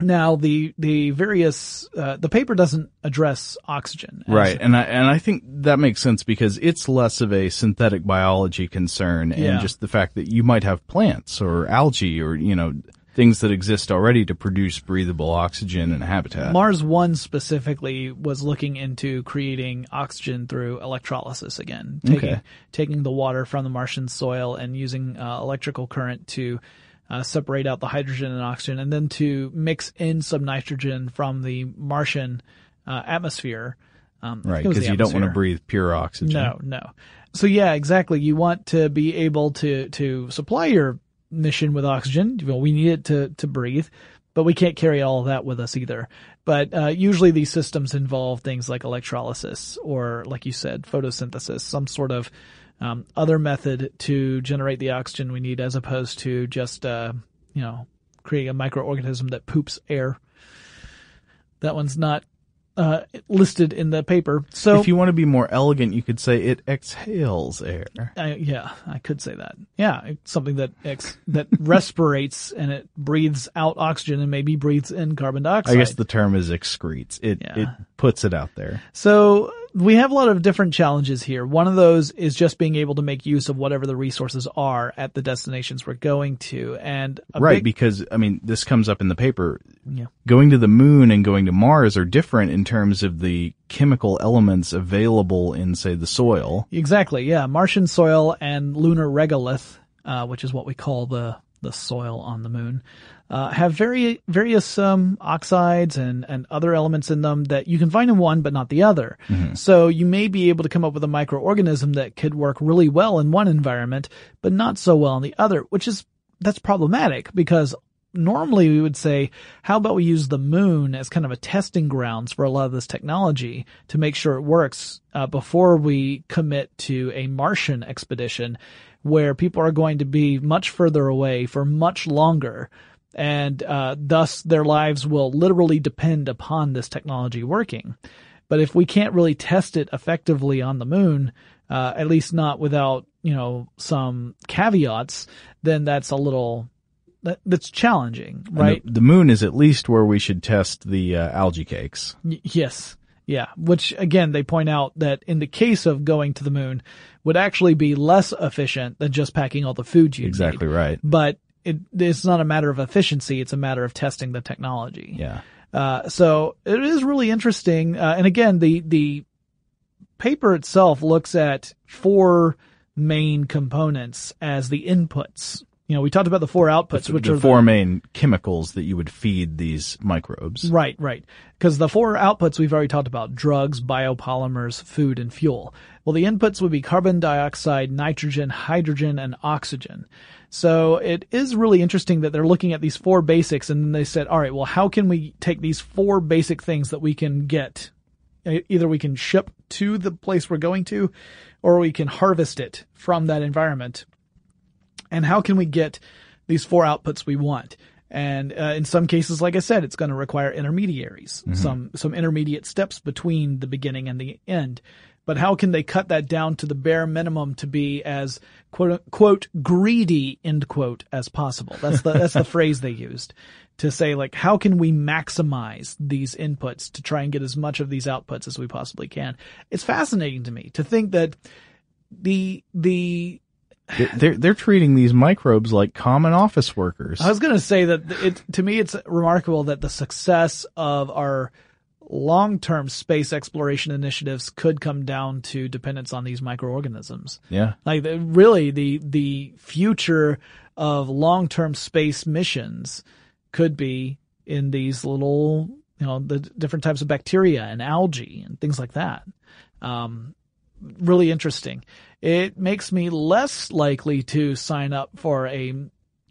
Now, the the various uh, the paper doesn't address oxygen. as- Right. And I, and I think that makes sense because it's less of a synthetic biology concern and Yeah. just the fact that you might have plants or algae or, you know, things that exist already to produce breathable oxygen and habitat. Mars One specifically was looking into creating oxygen through electrolysis again, taking Okay. taking the water from the Martian soil and using uh, electrical current to uh, separate out the hydrogen and oxygen, and then to mix in some nitrogen from the Martian uh, atmosphere. Um, right. think it was Because you don't want to breathe pure oxygen. No, no. So yeah, exactly. You want to be able to to supply your mission with oxygen. Well, we need it to to breathe, but we can't carry all that with us either. But uh, usually these systems involve things like electrolysis or, like you said, photosynthesis, some sort of um, other method to generate the oxygen we need, as opposed to just uh, you know creating a microorganism that poops air. That one's not uh, listed in the paper. So If you want to be more elegant, you could say it exhales air. I, yeah, I could say that. Yeah, it's something that ex, that respirates and it breathes out oxygen and maybe breathes in carbon dioxide. I guess the term is excretes. It Yeah. it puts it out there. so we have a lot of different challenges here. One of those is just being able to make use of whatever the resources are at the destinations we're going to, and right, big- because I mean, this comes up in the paper. Yeah. Going to the moon and going to Mars are different in terms of the chemical elements available in, say, the soil. Exactly, yeah. Martian soil and lunar regolith, uh, which is what we call the the soil on the moon, uh, have very various um, oxides and and other elements in them that you can find in one but not the other. So you may be able to come up with a microorganism that could work really well in one environment but not so well in the other, which is that's problematic because normally we would say, how about we use the moon as kind of a testing grounds for a lot of this technology to make sure it works uh, before we commit to a Martian expedition where people are going to be much further away for much longer. And uh, thus their lives will literally depend upon this technology working. But if we can't really test it effectively on the moon, uh, at least not without, you know, some caveats, then that's a little, that, that's challenging, right? The, the moon is at least where we should test the uh, algae cakes. Y- yes. Yeah. Which again, they point out that in the case of going to the moon would actually be less efficient than just packing all the food you Exactly need. right. But it, it's not a matter of efficiency. It's a matter of testing the technology. Yeah. Uh, so it is really interesting. Uh, and again, the, the paper itself looks at four main components as the inputs. You know, we talked about the four outputs, which are the are four main chemicals that you would feed these microbes. Right, right. Because the four outputs we've already talked about drugs, biopolymers, food, and fuel. Well, the inputs would be carbon dioxide, nitrogen, hydrogen, and oxygen. So it is really interesting that they're looking at these four basics and then they said, all right, well, how can we take these four basic things that we can get? Either we can ship to the place we're going to or we can harvest it from that environment and how can we get these four outputs we want? And uh, in some cases, like I said, it's going to require intermediaries, some some intermediate steps between the beginning and the end. But how can they cut that down to the bare minimum to be as quote quote greedy end quote as possible? That's the that's the phrase they used to say like how can we maximize these inputs to try and get as much of these outputs as we possibly can. It's fascinating to me to think that the the They're, they're treating these microbes like common office workers. I was going to say that it to me it's remarkable that the success of our long-term space exploration initiatives could come down to dependence on these microorganisms. yeah. Like the, really the the future of long-term space missions could be in these little, you know, the different types of bacteria and algae and things like that. Um, really interesting. It makes me less likely to sign up for a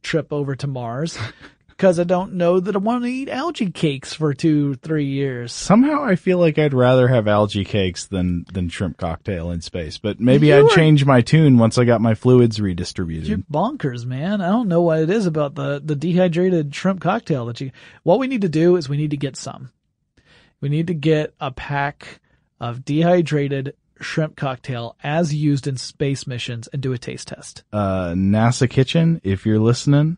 trip over to Mars because I don't know that I want to eat algae cakes for two, three years. Somehow I feel like I'd rather have algae cakes than than shrimp cocktail in space. But maybe You I'd are- change my tune once I got my fluids redistributed. You're bonkers, man. I don't know what it is about the, the dehydrated shrimp cocktail that you, what we need to do is we need to get some. We need to get a pack of dehydrated shrimp cocktail as used in space missions and do a taste test. uh, NASA Kitchen, if you're listening,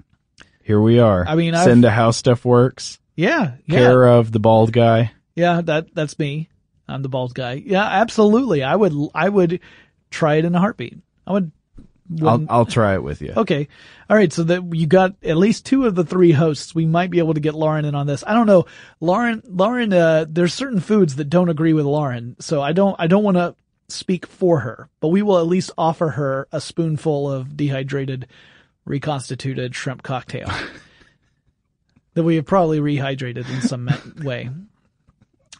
here we are. I mean, I've- send to How Stuff Works, Yeah. Yeah. care of the bald guy. Yeah. That, that's me. I'm the bald guy. Yeah, absolutely. I would, I would try it in a heartbeat. I would. I'll I'll try it with you. Okay. All right. So that you got at least two of the three hosts. We might be able to get Lauren in on this. I don't know. Lauren, Lauren, uh, there's certain foods that don't agree with Lauren. So I don't, I don't want to speak for her, but we will at least offer her a spoonful of dehydrated, reconstituted shrimp cocktail that we have probably rehydrated in some way.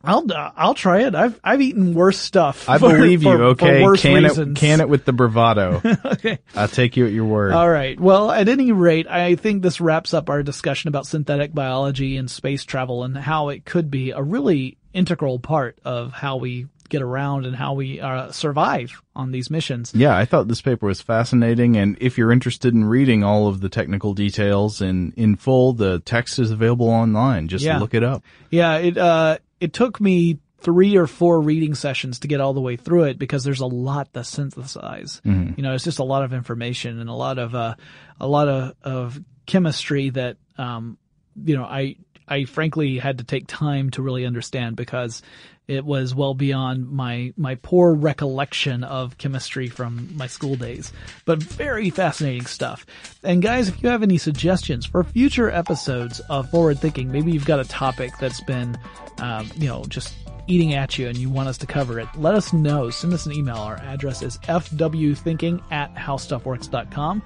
I'll, uh, I'll try it. I've, I've eaten worse stuff. I for- believe you. for- for Okay, worse can reasons. it can it with the bravado. okay. I'll take you at your word. All right. Well, at any rate, I think this wraps up our discussion about synthetic biology and space travel and how it could be a really integral part of how we get around and how we uh, survive on these missions. Yeah, I thought this paper was fascinating, and if you're interested in reading all of the technical details in in full, the text is available online. Just Yeah. look it up. Yeah, it uh it took me three or four reading sessions to get all the way through it because there's a lot to synthesize. You know, it's just a lot of information and a lot of uh a lot of of chemistry that um you know I I frankly had to take time to really understand because it was well beyond my my poor recollection of chemistry from my school days. But very fascinating stuff. And guys, if you have any suggestions for future episodes of Forward Thinking, maybe you've got a topic that's been, um, you know, just eating at you and you want us to cover it, let us know. Send us an email. Our address is fwthinking at howstuffworks.com.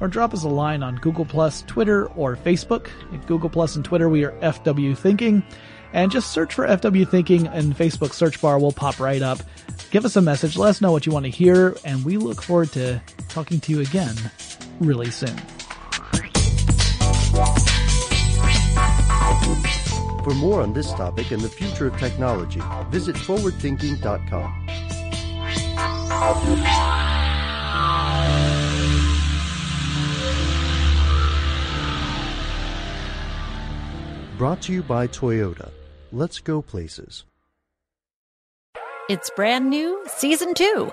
or drop us a line on Google Plus, Twitter, or Facebook. At Google Plus and Twitter, we are FW Thinking. And just search for FW Thinking in Facebook search bar will pop right up. Give us a message, let us know what you want to hear, and we look forward to talking to you again really soon. For more on this topic and the future of technology, visit forwardthinking.com. Brought to you by Toyota. Let's go places. It's brand new, season two.